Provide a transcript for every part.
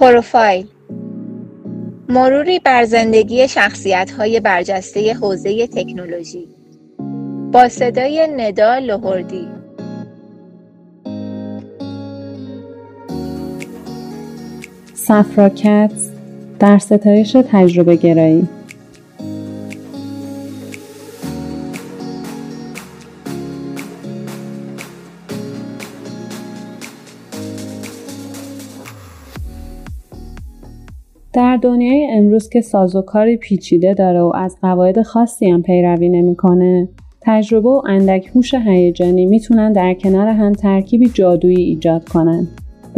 پروفایل. مروری بر زندگی شخصیت های برجسته حوزه تکنولوژی. با صدای ندا لهردی سفراکت در ستایش تجربه گرایی در دنیای امروز که سازوکاری پیچیده داره و از قواعد خاصی هم پیروی نمی‌کنه تجربه و اندک هوش هیجانی می‌تونن در کنار هم ترکیبی جادویی ایجاد کنن.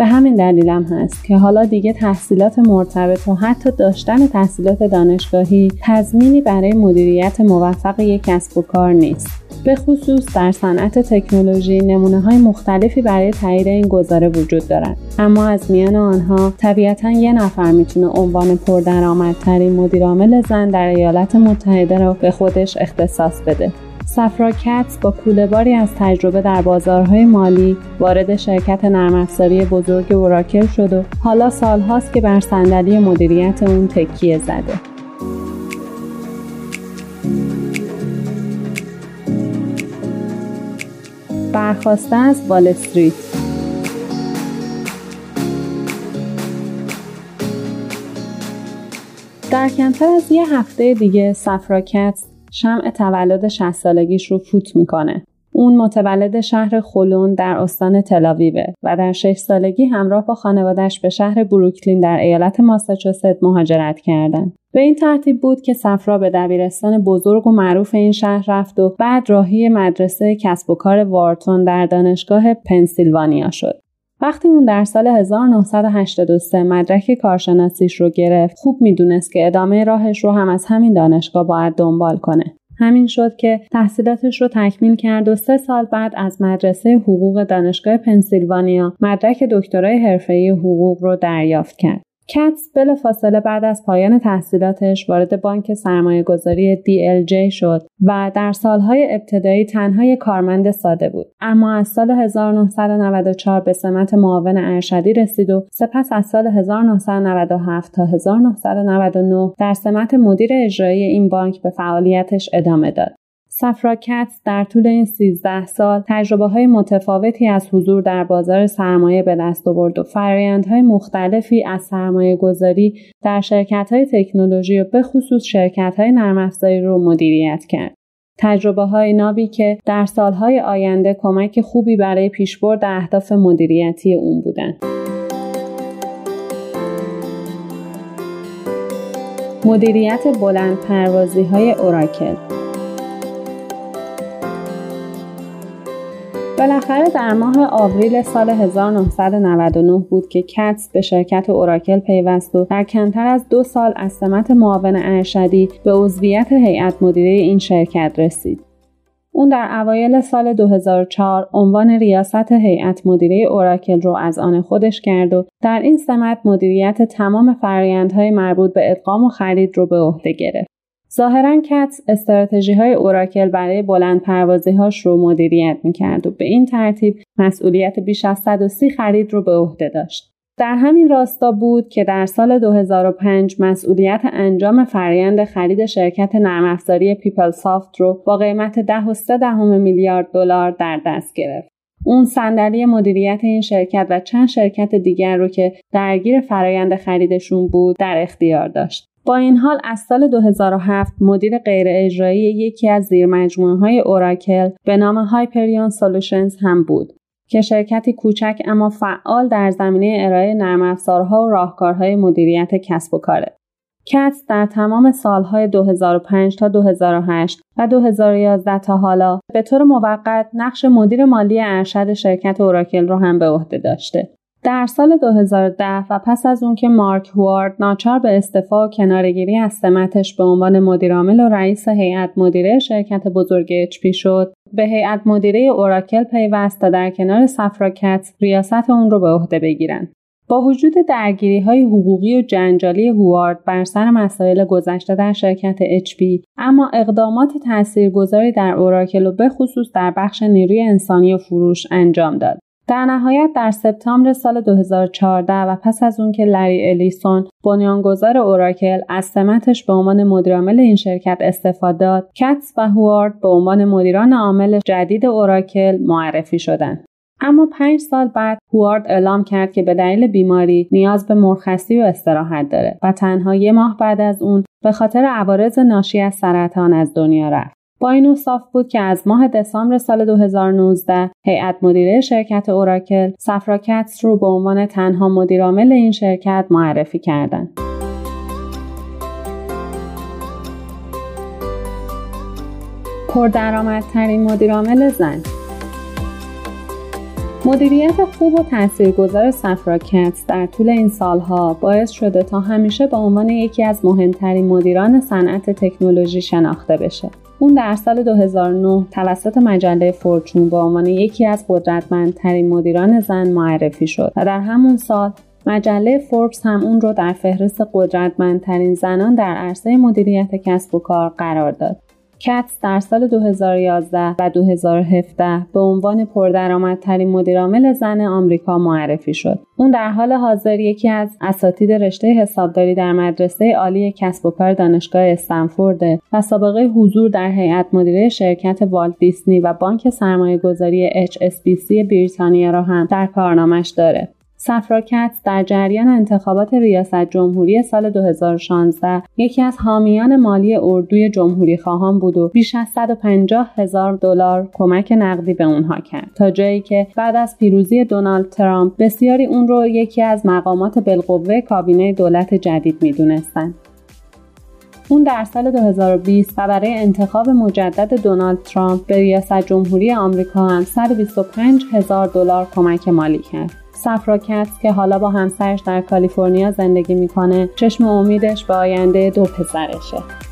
به همین دلیلم هست که حالا دیگه تحصیلات مرتبط و حتی داشتن تحصیلات دانشگاهی تضمینی برای مدیریت موفق یک کسب و کار نیست. به خصوص در صنعت تکنولوژی نمونه های مختلفی برای تایید این گزاره وجود دارند اما از میان آنها طبیعتا یه نفر می‌تونه عنوان پردرآمدترین مدیرعامل زن در ایالات متحده را به خودش اختصاص بده سفرا کتس با کولهباری از تجربه در بازارهای مالی وارد شرکت نرم افزاری بزرگ اوراکل شد و حالا سالهاست که بر صندلی مدیریت اون تکیه زده. برخواسته از وال استریت در کمتر از یه هفته دیگه سفرا کتس شمع تولد 60 سالگیش رو فوت می‌کنه. اون متولد شهر خلون در استان تلاویوه و در 6 سالگی همراه با خانوادش به شهر بروکلین در ایالت ماساچوست مهاجرت کردند. به این ترتیب بود که سفرا به دبیرستان بزرگ و معروف این شهر رفت و بعد راهی مدرسه کسب و کار وارتون در دانشگاه پنسیلوانیا شد. وقتی اون در سال 1983 مدرک کارشناسیش رو گرفت خوب می‌دونست که ادامه راهش رو هم از همین دانشگاه باید دنبال کنه همین شد که تحصیلاتش رو تکمیل کرد و سه سال بعد از مدرسه حقوق دانشگاه پنسیلوانیا مدرک دکترای حرفه‌ای حقوق رو دریافت کرد. کتس فاصله بعد از پایان تحصیلاتش وارد بانک سرمایه گذاری DLJ شد و در سالهای ابتدایی تنها کارمند ساده بود. اما از سال 1994 به سمت معاون ارشدی رسید و سپس از سال 1997 تا 1999 در سمت مدیر اجرایی این بانک به فعالیتش ادامه داد. سفراکت در طول این 13 سال تجربه های متفاوتی از حضور در بازار سرمایه به دست آورد و فرایندهای مختلفی از سرمایه گذاری در شرکت های تکنولوژی و به خصوص شرکت های نرم رو مدیریت کرد. تجربه های نابی که در سالهای آینده کمک خوبی برای پیشبرد اهداف مدیریتی اون بودند. مدیریت بلند پروازی های اوراکل بالاخره در ماه آوریل سال 1999 بود که کتس به شرکت اوراکل پیوست و در کمتر از دو سال از سمت معاون ارشدی به عضویت هیئت مدیره این شرکت رسید. اون در اوایل سال 2004 عنوان ریاست هیئت مدیره اوراکل رو از آن خودش کرد و در این سمت مدیریت تمام فرایندهای مربوط به ادغام و خرید رو به عهده گرفت. ظاهرا کتز استراتژی های اوراکل برای بلند پروازی هاش رو مدیریت می‌کرد و به این ترتیب مسئولیت بیش از 130 خرید رو به عهده داشت. در همین راستا بود که در سال 2005 مسئولیت انجام فرایند خرید شرکت نرم افزاری PeopleSoft رو با قیمت 10.3 میلیارد دلار در دست گرفت. اون صندلی مدیریت این شرکت و چند شرکت دیگر رو که درگیر فرایند خریدشون بود در اختیار داشت. با این حال از سال 2007 مدیر غیر اجرایی یکی از زیر مجموعه های اوراکل به نام Hyperion Solutions هم بود که شرکتی کوچک اما فعال در زمینه ارائه نرم افزارها و راهکارهای مدیریت کسب و کاره. کتس در تمام سالهای 2005 تا 2008 و 2011 تا حالا به طور موقت نقش مدیر مالی ارشد شرکت اوراکل رو هم به عهده داشته. در سال 2010 و پس از اون که مارک هوارد ناچار به استعفا و کنارگیری از سمتش به عنوان مدیرعامل و رئیس هیئت مدیره شرکت بزرگ اچ شد به هیئت مدیره اوراکل پیوست تا در کنار سفراکت ریاست اون رو به عهده بگیرند با وجود درگیری های حقوقی و جنجالی هوارد بر سر مسائل گذشته در شرکت HP اما اقدامات تاثیرگذاری در اوراکل و به خصوص در بخش نیروی انسانی و فروش انجام داد. در نهایت در سپتامبر سال 2014 و پس از اون که لری الیسون بنیانگذار اوراکل از سمتش به عنوان مدیرعامل این شرکت استفاده داد کتس و هوارد به عنوان مدیران عامل جدید اوراکل معرفی شدند اما پنج سال بعد هوارد اعلام کرد که به دلیل بیماری نیاز به مرخصی و استراحت داره و تنها یه ماه بعد از اون به خاطر عوارض ناشی از سرطان از دنیا رفت. با این اوصاف بود که از ماه دسامبر سال 2019 هیئت مدیره شرکت اوراکل سفرا کتس رو به عنوان تنها مدیرعامل این شرکت معرفی کردند. پردرآمدترین مدیرعامل زن مدیریت خوب و تاثیرگذار سفرا کتس در طول این سالها باعث شده تا همیشه به عنوان یکی از مهمترین مدیران صنعت تکنولوژی شناخته بشه. اون در سال 2009 توسط مجله فورچون به عنوان یکی از قدرتمندترین مدیران زن معرفی شد و در همون سال مجله فوربس هم اون رو در فهرست قدرتمندترین زنان در عرصه مدیریت کسب و کار قرار داد. کتس در سال 2011 و 2017 به عنوان پردرآمدترین مدیرعامل زن آمریکا معرفی شد. اون در حال حاضر یکی از اساتید رشته حسابداری در مدرسه عالی کسب و کار دانشگاه استنفورد و سابقه حضور در هیئت مدیره شرکت والت دیسنی و بانک سرمایه گذاری HSBC بریتانیا را هم در کارنامش داره. سفراکت در جریان انتخابات ریاست جمهوری سال 2016 یکی از حامیان مالی اردوی جمهوری خواهان بود و بیش از 150 هزار دلار کمک نقدی به اونها کرد تا جایی که بعد از پیروزی دونالد ترامپ بسیاری اون رو یکی از مقامات بالقوه کابینه دولت جدید می‌دونستند. اون در سال 2020 و برای انتخاب مجدد دونالد ترامپ به ریاست جمهوری آمریکا هم 125 هزار دلار کمک مالی کرد. سفرا که حالا با همسرش در کالیفرنیا زندگی می‌کنه چشم امیدش به آینده دو پسرشه.